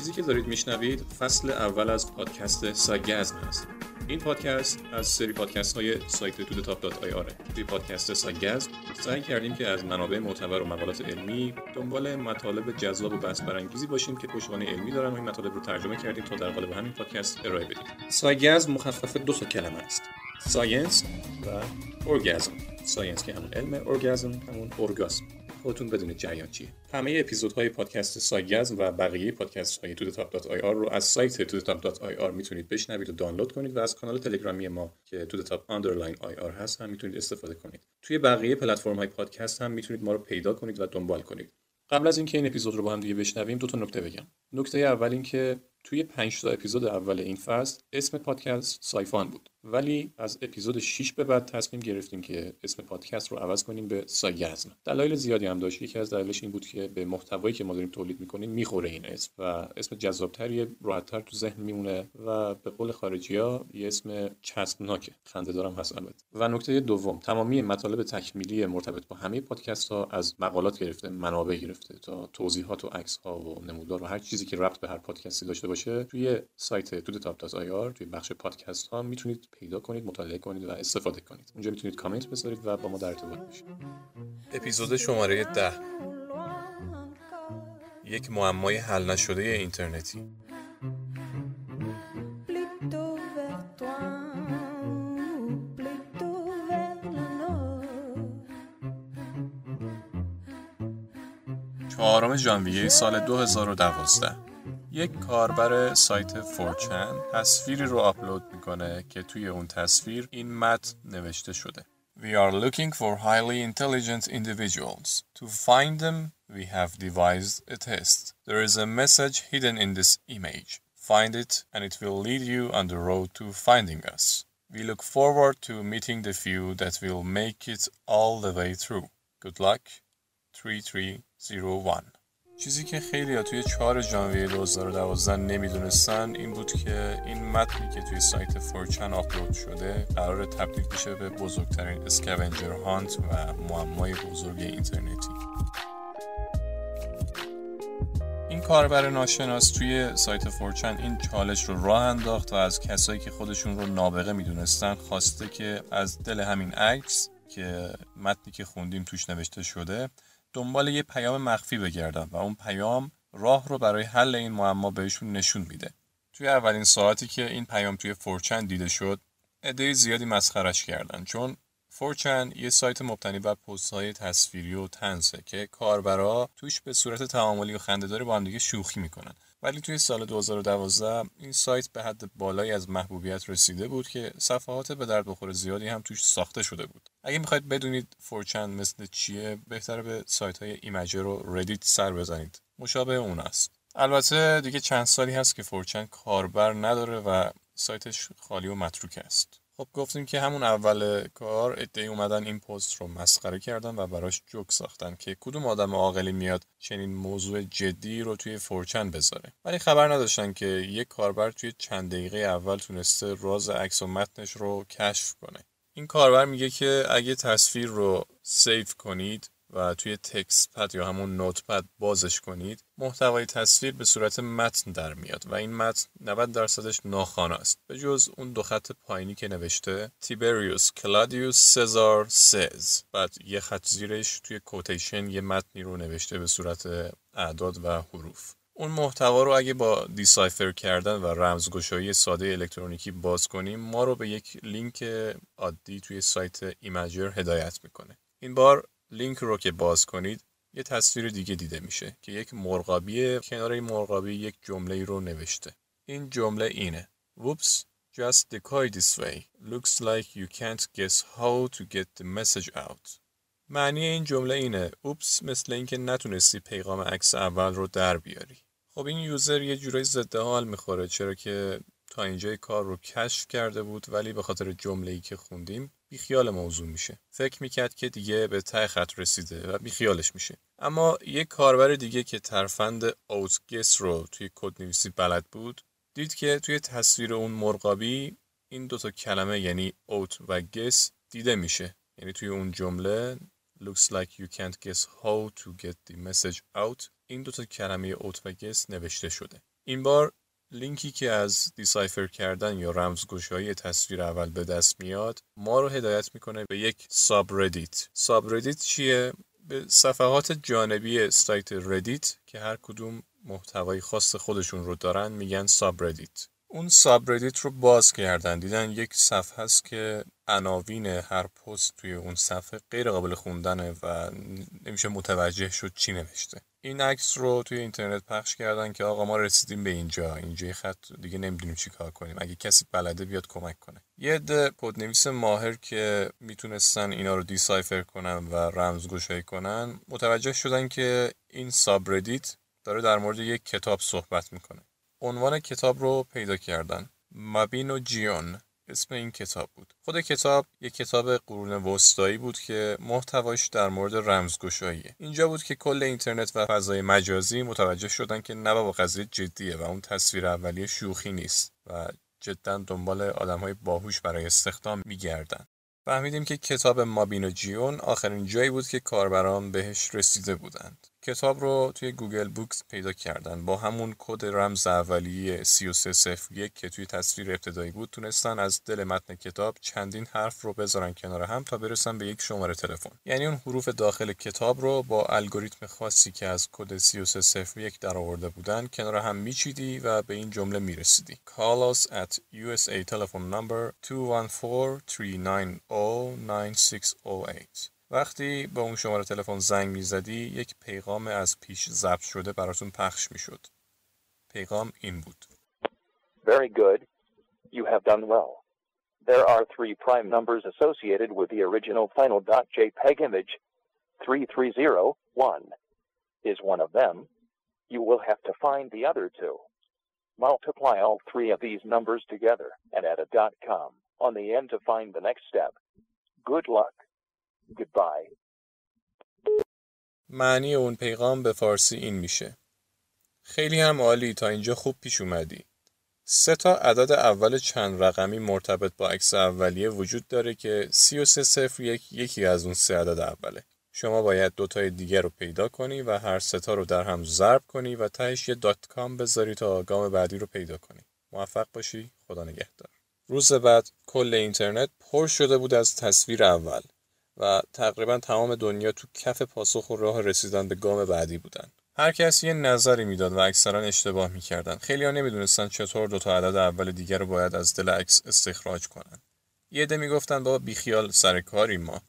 چیزی که دارید میشنوید فصل اول از پادکست سایگزم هست این پادکست از سری پادکست های سایت تودتاپ dot ir ه توی پادکست سایگزم سعی کردیم که از منابع معتبر و مقالات علمی دنبال مطالب جذاب و بحث برانگیزی باشیم که پشتوانه علمی دارن و این مطالب رو ترجمه کردیم تا در قالب همین پادکست ارائه بدیم. سایگزم مخفف دو تا کلمه است. science و orgasm. science که همون علم اورگازم همون اورگاسم خودتون بدونید جریان چیه. همه اپیزودهای پادکست سایگزم و بقیه پادکست های آر رو از سایت آر می‌تونید بشنوید و دانلود کنید و از کانال تلگرامی ما که underline ir هست هم می‌تونید استفاده کنید. توی بقیه پلتفرم های پادکست هم می‌تونید ما رو پیدا کنید و دنبال کنید. قبل از اینکه این اپیزود رو با هم دیگه بشنویم دو تا نکته بگم. نکته اول اینکه توی 5 تا اپیزود اول این فصل اسم پادکست سایفان بود. ولی از اپیزود 6 به بعد تصمیم گرفتیم که اسم پادکست رو عوض کنیم به سایگزم دلایل زیادی هم داشت. یکی از دلایلش این بود که به محتوایی که ما داریم تولید می‌کنیم می‌خوره این اسم و اسم جذابتری راحتتر تو ذهن میمونه و به قول خارجی ها یه اسم چسبناکه. خنده دارم هست البته و نکته دوم تمامی مطالب تکمیلی مرتبط با همه پادکست ها از مقالات گرفته منابع گرفته تا توضیحات و عکس ها و نمودار و هر چیزی که ربط به هر پادکستی داشته باشه توی سایت تودتاپ.ir توی بخش پادکست ها می‌تونید پیدا کنید مطالعه کنید و استفاده کنید. اونجا می‌تونید کامنت بذارید و با ما در ارتباط باشید. اپیزود شماره ده. یک معمای حل نشده اینترنتی. چهارم ژانویه سال 2012 یک کاربر سایت فورچن تصویری رو آپلود می‌کنه که توی اون تصویر این متن نوشته شده We are looking for highly intelligent individuals. To find them, we have devised a test. There is a message hidden in this image. Find it and it will lead you on the road to finding us. We look forward to meeting the few that will make it all the way through. Good luck. 3301 چیزی که خیلی توی 4 ژانویه 2012 نمی‌دونستن این بود که این متنی که توی سایت فورچن آپلود شده قرار تبدیل بشه به بزرگترین اسکونجر هانت و معمای بزرگ اینترنتی. این کاربر ناشناس توی سایت فورچن این چالش رو راه انداخت و از کسایی که خودشون رو نابغه می‌دونستن خواسته که از دل همین عکس که متنی که خوندیم توش نوشته شده دنبال یه پیام مخفی بگردن و اون پیام راه رو برای حل این معما بهشون نشون میده. توی اولین ساعتی که این پیام توی 4chan دیده شد عده زیادی مسخرش کردن چون 4chan یه سایت مبتنی بر پست های تصویری و طنزه که کاربرا توش به صورت تعاملی و خنده‌داری با هم دیگه شوخی می‌کنن. ولی توی سال 2012 این سایت به حد بالایی از محبوبیت رسیده بود که صفحات به درد بخور زیادی هم توش ساخته شده بود. اگه می‌خواید بدونید 4chan مثل چیه بهتره به سایت های Imgur و Reddit سر بزنید. مشابه اون است. البته دیگه چند سالی هست که 4chan کاربر نداره و سایتش خالی و متروک است. خب گفتیم که همون اول کار عده‌ای اومدن این پست رو مسخره کردن و براش جوک ساختن که کدوم آدم عاقلی میاد چنین موضوع جدی رو توی 4chan بذاره. ولی خبر نداشتن که یک کاربر توی چند دقیقه اول تونسته راز عکس و متنش رو کشف کنه. این کاربر میگه که اگه تصویر رو save کنید و توی TextPad یا همون Notepad بازش کنید محتوای تصویر به صورت متن در میاد و این متن 90 درصدش ناخواناست. به جز اون دو خط پایینی که نوشته Tiberius Claudius Caesar says بعد یه خط زیرش توی quotation یه متنی رو نوشته به صورت اعداد و حروف. اون محتوا رو اگه با دیسایفر کردن و رمزگشایی ساده الکترونیکی باز کنیم ما رو به یک لینک عادی توی سایت ایمجر هدایت می‌کنه. این بار لینک رو که باز کنید یه تصویر دیگه دیده میشه که یک مرغابی کنار مرغابی یک جمله رو نوشته. این جمله اینه. Whoops just decoy this way. Looks like you can't guess how to get the message out. معنی این جمله اینه. اوپس مثل اینکه نتونستی پیغام عکس اول رو در بیاری. خب این یوزر یه جورایی ضد حال می‌خوره چرا که تا اینجای کار رو کشف کرده بود ولی به خاطر جمله ای که خوندیم بیخیال موضوع میشه. فکر می‌کرد که دیگه به ته خط رسیده و بیخیالش میشه. اما یک کاربر دیگه که ترفند اوتگس رو توی کد نویسی بلد بود دید که توی تصویر اون مرغابی این دوتا کلمه یعنی اوت و گس دیده میشه. یعنی توی اون جمله looks like you can't guess how to get the message out. این دوتا کلمه out و guess نوشته شده. این بار لینکی که از decipher کردن یا رمزگشایی تصویر اول به دست میاد ما رو هدایت می‌کنه به یک subreddit subreddit چیه؟ به صفحات جانبی سایت Reddit که هر کدوم محتوای خاص خودشون رو دارن میگن subreddit اون subreddit رو باز کردن. دیدن یک صفحه است که عناوین هر پست توی اون صفحه غیر قابل خوندنه و نمیشه متوجه شد چی نوشته. این عکس رو توی اینترنت پخش کردن که آقا ما رسیدیم به اینجا. اینجا خط دیگه نمی‌دونیم چی کار کنیم. اگه کسی بلده بیاد کمک کنه. یه عده کدنویس ماهر که می‌تونستن اینا رو decipher کنن و رمزگشایی کنن متوجه شدن که این subreddit داره در مورد یک کتاب صحبت می‌کنه. عنوان کتاب رو پیدا کردن. Mabinogion اسم این کتاب بود. خود کتاب یک کتاب قرون وسطایی بود که محتواش در مورد رمزگشاییه. اینجا بود که کل اینترنت و فضای مجازی متوجه شدن که نه بابا قضیه جدیه و اون تصویر اولیه شوخی نیست و جدا دنبال آدم های باهوش برای استخدام میگردن. فهمیدیم که کتاب Mabinogion آخرین جایی بود که کاربران بهش رسیده بودند. کتاب رو توی Google Books پیدا کردن. با همون کد رمز اولیه 3301 که توی تصویر ابتدایی بود تونستن از دل متن کتاب چندین حرف رو بذارن کنار هم تا برسن به یک شماره تلفن. یعنی اون حروف داخل کتاب رو با الگوریتم خاصی که از کد 3301 در آورده بودن کنار هم میچیدی و به این جمله می‌رسیدی. Call us at USA telephone number 214-390-9608 وقتی به اون شماره تلفن زنگ میزدی یک پیغام از پیش ضبط شده براتون پخش میشد. پیغام این بود. Very good. You have done well. There are three prime numbers associated with the original final .jpeg image. 3301 is one of them. You will have to find the other two. Multiply all three of these numbers together and add a .com on the end to find the next step. Good luck. Goodbye. معنی اون پیغام به فارسی این میشه. خیلی هم عالی تا اینجا خوب پیش اومدی. سه تا عدد اول چند رقمی مرتبط با عکس اولیه وجود داره که 3301 یکی از اون سه عدد اوله. شما باید دوتای دیگر رو پیدا کنی و هر ستا رو در هم ضرب کنی و تهش یه دات کام بذاری تا گام بعدی رو پیدا کنی. موفق باشی خدا نگهدار. روز بعد کل اینترنت پر شده بود از تصویر اول و تقریبا تمام دنیا تو کف پاسخ و راه رسیدن به گام بعدی بودن. هر کسی یه نظری می‌داد و اکثرا اشتباه می‌کردن. خیلی ها نمی‌دونستن چطور دو تا عدد اول دیگر رو باید از دل عکس استخراج کنن. یه عده می‌گفتن بابا بیخیال سر کاری ما.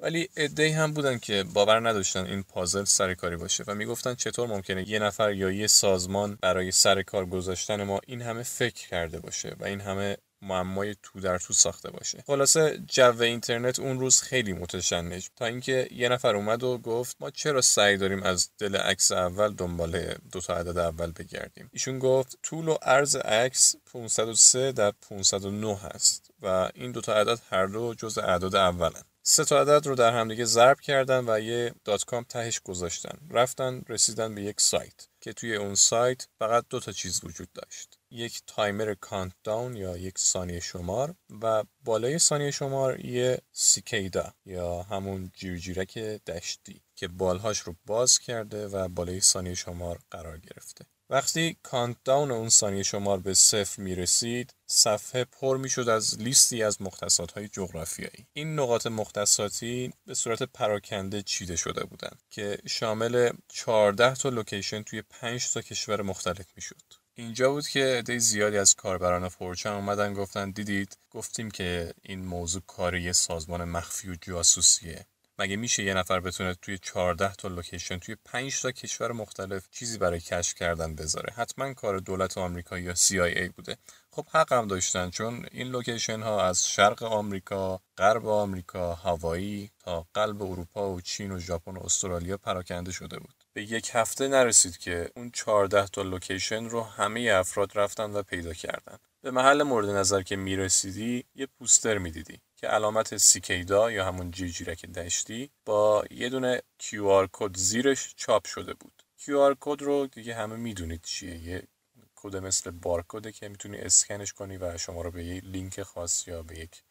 ولی عده هم بودن که باور نداشتن این پازل سرکاری باشه و می‌گفتن چطور ممکنه یه نفر یا یه سازمان برای سر کار گذاشتن ما این همه فکر کرده باشه و این همه معمای تو در تو ساخته باشه. خلاصه جو اینترنت اون روز خیلی متشنج. تا اینکه یه نفر اومد و گفت ما چرا سعی داریم از دل عکس اول دنبال دو تا عدد اول بگردیم؟ ایشون گفت طول و عرض عکس 503 در 509 هست و این دو تا عدد هر دو جز اعداد اولن. سه تا عدد رو در همدیگه ضرب کردن و یه dot com تهش گذاشتن. رفتن رسیدن به یک سایت. که توی اون سایت فقط دو تا چیز وجود داشت. یک timer countdown یا یک ثانیه شمار و بالای ثانیه شمار یه سیکیدا یا همون جیرجیرک دشتی که بالهاش رو باز کرده و بالای ثانیه شمار قرار گرفته. وقتی کانت داون اون ثانیه شمار به صفر می رسید صفحه پر می شد از لیستی از مختصات های جغرافیایی. این نقاط مختصاتی به صورت پراکنده چیده شده بودند که شامل 14 تا لوکیشن توی 5 تا کشور مختلف می شد اینجا بود که عده زیادی از کاربران 4chan اومدن گفتن دیدید گفتیم که این موضوع کار یه سازمان مخفی و جاسوسیه. مگه میشه یه نفر بتونه توی 14 تا location توی 5 تا کشور مختلف چیزی برای کشف کردن بذاره حتما کار دولت آمریکا یا CIA بوده خب حق هم داشتن چون این location ها از شرق آمریکا، غرب آمریکا، هاوایی تا قلب اروپا و چین و ژاپن و استرالیا پراکنده شده بود. به یک هفته نرسید که اون 14 تا location رو همه افراد رفتن و پیدا کردن. به محل مورد نظر که می‌رسیدی یه پوستر می‌دیدی که علامت Cicada یا همون جیرجیرک دشتی با یه دونه QR کد زیرش چاپ شده بود. QR کد رو دیگه همه می‌دونید چیه. یه کد مثل بارکده که می‌تونی اسکنش کنی و شما رو به یه لینک خاص یا به یک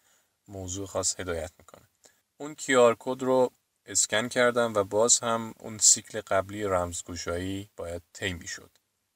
موضوع خاص هدایت می‌کنه. اون QR کد رو اسکن کردن و باز هم اون سیکل قبلی رمزگشایی باید طی می‌شد.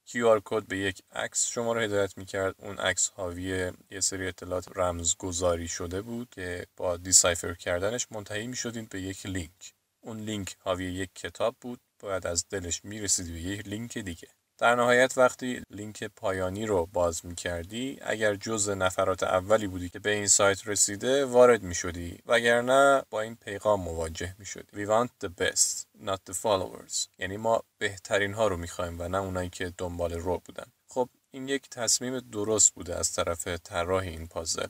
QR کد به یک عکس شما رو هدایت می‌کرد. اون عکس حاوی یه سری اطلاعات رمزگذاری شده بود که با decipher کردنش منتهی می‌شدید به یک لینک. اون لینک حاوی یک کتاب بود. باید از دلش می‌رسیدی به یک لینک دیگه. در نهایت وقتی لینک پایانی رو باز می کردی اگر جز نفرات اولی بودی که به این سایت رسیده وارد می شدی وگرنه با این پیغام مواجه می شدی We want the best not the followers. یعنی ما بهترین ها رو می خواهیم و نه اونایی که دنبال رو بودن. خب این یک تصمیم درست بوده از طرف طراح این پازل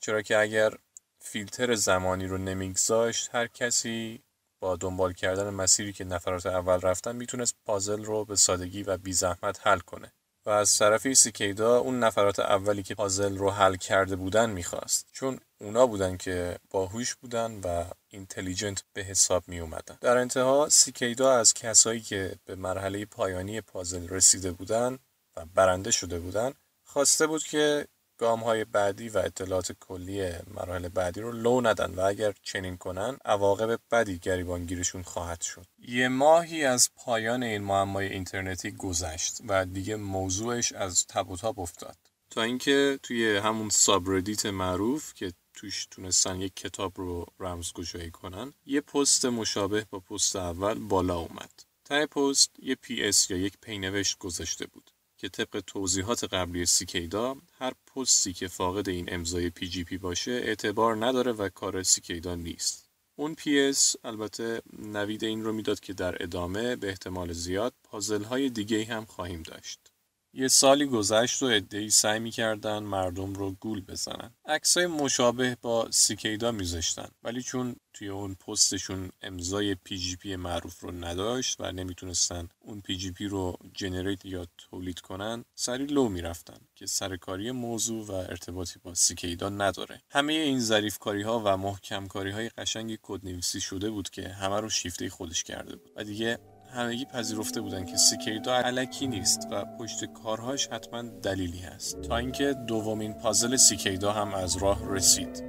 چرا که اگر فیلتر زمانی رو نمیگذاشت هر کسی با دنبال کردن مسیری که نفرات اول رفتن می‌تونست پازل رو به سادگی و بی زحمت حل کنه. و از طرفی سیکیدا اون نفرات اولی که پازل رو حل کرده بودن می‌خواست. چون اونا بودن که باهوش بودن و اینتلیجنت به حساب می اومدن در انتها سیکیدا از کسایی که به مرحله پایانی پازل رسیده بودن و برنده شده بودن خواسته بود که گام های بعدی و اطلاعات کلی مراحل بعدی رو لو ندن و اگر چنین کنن عواقب بدی گریبانگیرشون خواهد شد. یه ماهی از پایان این معمای اینترنتی گذشت و دیگه موضوعش از تب و تاب افتاد. تا اینکه توی همون subreddit معروف که توش تونستن یک کتاب رو رمزگشایی کنن یه پست مشابه با پست اول بالا اومد. ته پست یه PS یا یک پینوشت گذاشته بود. که طبق توضیحات قبلی Cicada هر پستی که فاقد این امضای PGP باشه اعتبار نداره و کار Cicada نیست. اون PS البته نوید این رو می‌داد که در ادامه به احتمال زیاد پازل های دیگه هم خواهیم داشت. یه سالی گذشت و عده‌ای سعی می‌کردن مردم رو گول بزنن. عکسای مشابه با Cicada میذاشتن. ولی چون توی اون پستشون امضای PGP معروف رو نداشت و نمی‌تونستن اون PGP رو generate یا تولید کنن سریع لو می‌رفتن که سرکاریه موضوع و ارتباطی با Cicada نداره. همه این ظریف کاری ها و محکم کاری های قشنگ کدنویسی شده بود که همه رو شیفته خودش کرده بود. و دیگه همگی پذیرفته بودن که سیکیدا علکی نیست و پشت کارهاش حتما دلیلی هست. تا اینکه دومین پازل سیکیدا هم از راه رسید.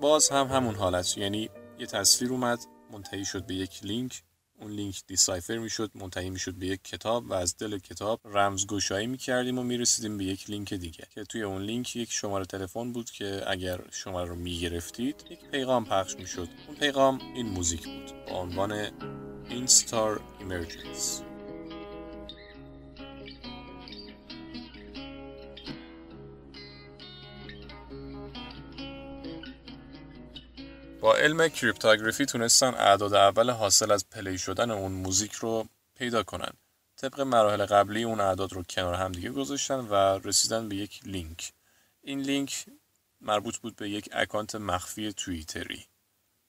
باز هم همون حالت. یعنی یه تصویر اومد منتهی شد به یک لینک. اون لینک decipher می‌شد منتهی می‌شد به یک کتاب و از دل کتاب رمزگشایی می‌کردیم و می‌رسیدیم به یک لینک دیگه که توی اون لینک یک شماره تلفن بود که اگر شماره رو می‌گرفتید یک پیغام پخش می‌شد. اون پیغام این موزیک بود با عنوان Instar Emergence علم cryptography تونستن اعداد اول حاصل از play شدن اون موزیک رو پیدا کنن. طبق مراحل قبلی اون اعداد رو کنار هم دیگه گذاشتن و رسیدن به یک لینک. این لینک مربوط بود به یک account مخفی توییتری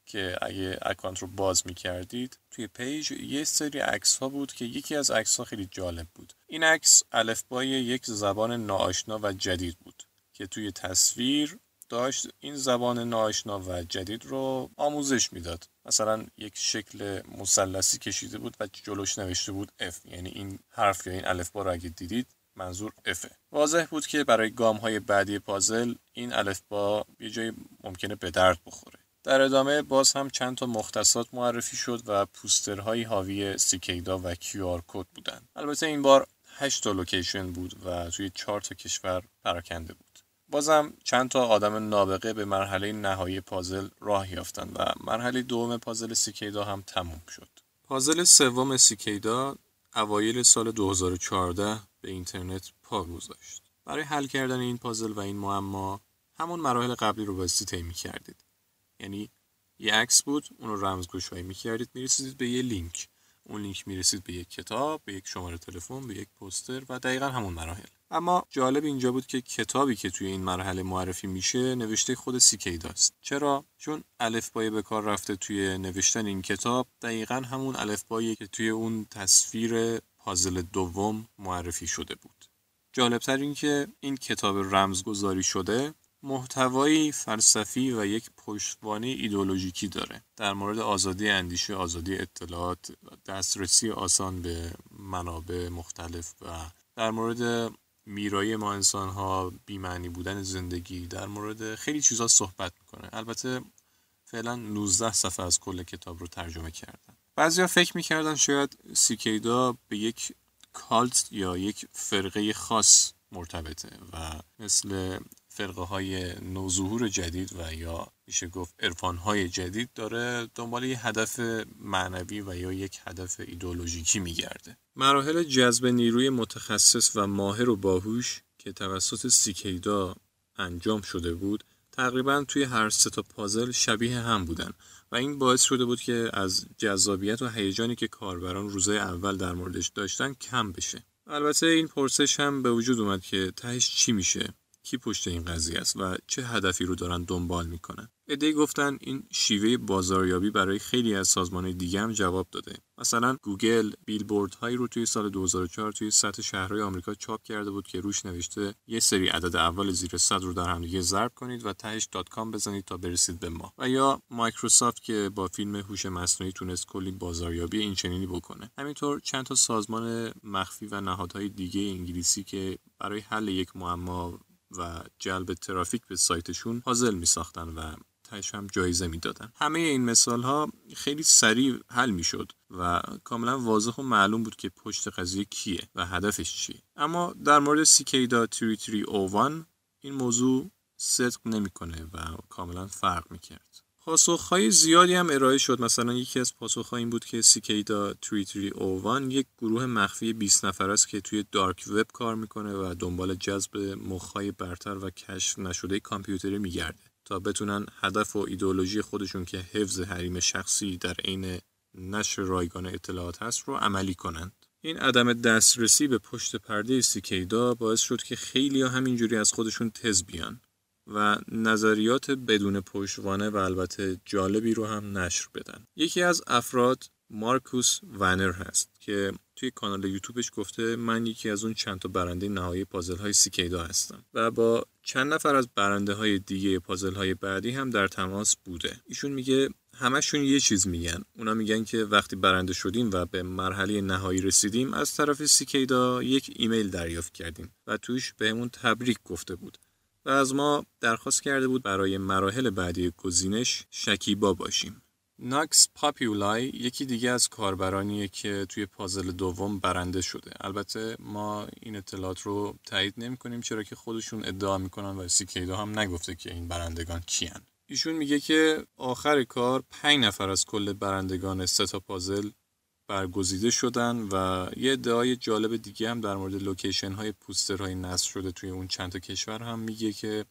که اگه account رو باز می کردید توی page یه سری عکس ها بود که یکی از عکس ها خیلی جالب بود. این عکس الفبای یک زبان ناآشنا و جدید بود که توی تصویر داشت این زبان ناآشنا و جدید رو آموزش می‌داد. مثلا یک شکل مثلثی کشیده بود و جلوش نوشته بود F یعنی این حرف یا این الفبا رو اگه دیدید منظور F. واضح بود که برای گام های بعدی پازل این الفبا یه جایی ممکنه به درد بخوره. در ادامه باز هم چند تا مختصات معرفی شد و پوسترهایی حاوی سیکیدا و کیو کد بودن. البته این بار 8 تا لوکیشن بود و توی 4 تا کشور پراکنده بود. بازم چند تا آدم نابغه به مرحله نهایی پازل راه یافتن و مرحله دوم پازل سیکیدا هم تموم شد. پازل سوم سیکیدا اوایل سال 2014 به اینترنت پا گذاشت. برای حل کردن این پازل و این معما همون مراحل قبلی رو بایستی طی کردید. یعنی یه عکس بود اون رو رمزگشایی می‌کردید می‌رسیدید به یه لینک اون لینک می‌رسید به یک کتاب به یک شماره تلفن به یک پوستر و دقیقا همون مراحل اما جالب اینجا بود که کتابی که توی این مرحله معرفی میشه نوشته خود سیکیداست چرا؟ چون الفبای به کار رفته توی نوشتن این کتاب دقیقا همون الفبایی که توی اون تصویر پازل دوم معرفی شده بود. جالبتر این که این کتاب رمزگذاری شده محتوایی فلسفی و یک پشتوانه ایدولوژیکی داره. در مورد آزادی اندیشه آزادی اطلاعات دسترسی آسان به منابع مختلف و در مورد میرایی ما انسان ها بیمعنی بودن زندگی در مورد خیلی چیزا صحبت می‌کنه. البته فعلا 19 صفحه از کل کتاب رو ترجمه کردن. بعضیا فکر می‌کردن شاید سیکیدا به یک کالت یا یک فرقه خاص مرتبطه و مثل فرقه های نوظهور جدید و یا میشه گفت عرفان های جدید داره دنبال یه هدف معنوی و یا یک هدف ایدولوژیکی میگرده. مراحل جذب نیروی متخصص و ماهر و باهوش که توسط سیکیدا انجام شده بود تقریبا توی هر سه تا پازل شبیه هم بودن و این باعث شده بود که از جذابیت و هیجانی که کاربران روزهای اول در موردش داشتن کم بشه. البته این پرسش هم به وجود اومد که تهش چی میشه. کی پشت این قضیه است و چه هدفی رو دارن دنبال می‌کنن؟ ادهی گفتن این شیوه بازاریابی برای خیلی از سازمان دیگه هم جواب داده. مثلا گوگل بیلبورد هایی رو توی سال 2004 توی سطح شهرهای آمریکا چاپ کرده بود که روش نوشته یه سری عدد اول زیر صد رو در همدیگه ضرب کنید و تهش dot com بزنید تا برسید به ما. و یا مایکروسافت که با فیلم هوش مصنوعی تونست کلی بازاریابی این چنینی بکنه. همینطور چند تا سازمان مخفی و نهادهای دیگه انگلیسی که برای حل یک معما و جلب ترافیک به سایتشون پازل می ساختن و تهش هم جایزه می‌دادن. همه این مثال ها خیلی سریع حل می شد و کاملا واضح و معلوم بود که پشت قضیه کیه و هدفش چیه. اما در مورد CK.3301 این موضوع صدق نمی‌کنه و کاملا فرق می‌کرد. پاسخهای زیادی هم ارائه شد. مثلا یکی از پاسخها این بود که CK.3301 یک گروه مخفی 20 نفر است که توی دارک وب کار می‌کنه و دنبال جذب مخهای برتر و کشف نشده کامپیوتری میگرده تا بتونن هدف و ایدئولوژی خودشون که حفظ حریم شخصی در عین نشر رایگان اطلاعات هست رو عملی کنند. این عدم دسترسی به پشت پرده سیکیدا باعث شد که خیلی ها همینجوری از خودشون تز بیان. و نظریات بدون پشتوانه و البته جالبی رو هم نشر بدن. یکی از افراد مارکوس ونر هست که توی کانال یوتیوبش گفته من یکی از اون چند تا برنده نهایی پازل های سیکیدا هستم و با چند نفر از برنده های دیگه پازل های بعدی هم در تماس بوده. ایشون میگه همشون یه چیز میگن. اونا میگن که وقتی برنده شدیم و به مرحله نهایی رسیدیم از طرف سیکیدا یک ایمیل دریافت کردیم و توش بهمون تبریک گفته بود. و از ما درخواست کرده بود برای مراحل بعدی گزینش شکیبا باشیم. Nox Populi یکی دیگه از کاربرانیه که توی پازل دوم برنده شده. البته ما این اطلاعات رو تایید نمی کنیم چرا که خودشون ادعا می‌کنن و Cicada هم نگفته که این برندگان کیان. ایشون میگه که آخر کار پنج نفر از کل برندگان سه تا پازل برگزیده شدن و یه ادعای جالب دیگه هم در مورد location های پوستر های نصب شده توی اون چند تا کشور هم میگه که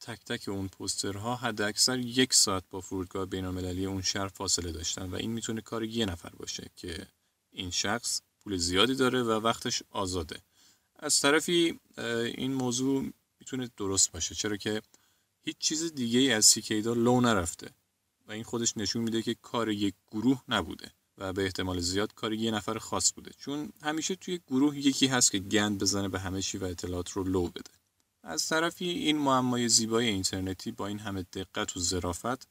تک تک اون پوسترها حد اکثر یک ساعت با فرودگاه بین المللی اون شهر فاصله داشتن و این می‌تونه کار یه نفر باشه که این شخص پول زیادی داره و وقتش آزاده. از طرفی این موضوع می‌تونه درست باشه چرا که هیچ چیز دیگه ای از سیکیدا لو نرفته و این خودش نشون میده که کار یک گروه نبوده. و به احتمال زیاد کار یه نفر خاص بوده. چون همیشه توی گروه یکی هست که گند بزنه به همه چی و اطلاعات رو لو بده. از طرفی این معمای زیبای اینترنتی با این همه دقت و ظرافت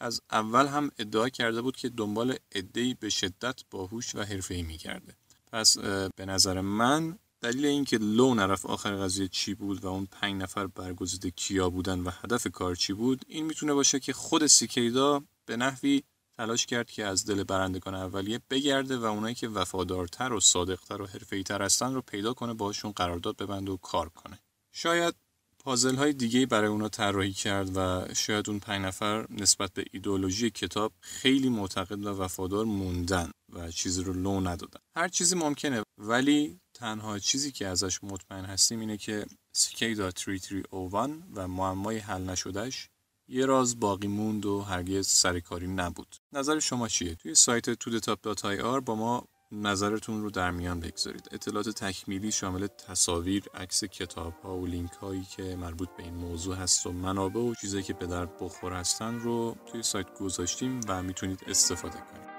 از اول هم ادعا کرده بود که دنبال عدهای به شدت باهوش و حرفه‌ای می‌کرده. پس به نظر من دلیل اینکه لو نرف آخر قضیه چی بود و اون پنج نفر برگزیده کیا بودن و هدف کار چی بود این می‌تونه باشه که خود سیکیدا به نحوی تلاش کرد که از دل برندگان اولیه بگرده و اونایی که وفادارتر و صادقتر و حرفه‌ای‌تر هستن رو پیدا کنه باشون قرارداد ببنده و کار کنه. شاید پازل های دیگه برای اونا طراحی کرد و شاید اون پنج نفر نسبت به ایدئولوژی کتاب خیلی معتقد و وفادار موندن و چیزی رو لو ندادن. هر چیزی ممکنه ولی تنها چیزی که ازش مطمئن هستیم اینه که CK.3301 و معمای حل نشدهش یه راز باقی موند و هرگز سرکاری نبود. نظر شما چیه؟ توی سایت tudetop.ir با ما نظرتون رو در میان بگذارید. اطلاعات تکمیلی شامل تصاویر عکس کتاب ها و لینک هایی که مربوط به این موضوع هست و منابع و چیزایی که به درد بخور هستن رو توی سایت گذاشتیم و می‌تونید استفاده کنید.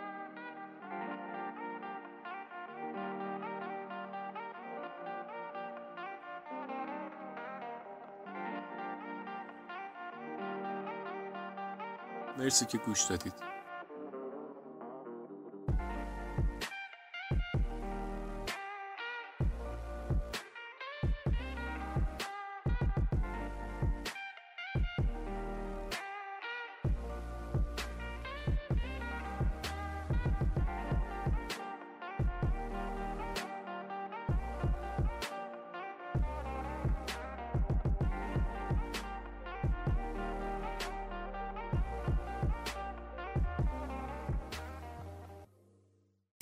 مرسی که گوش دادید.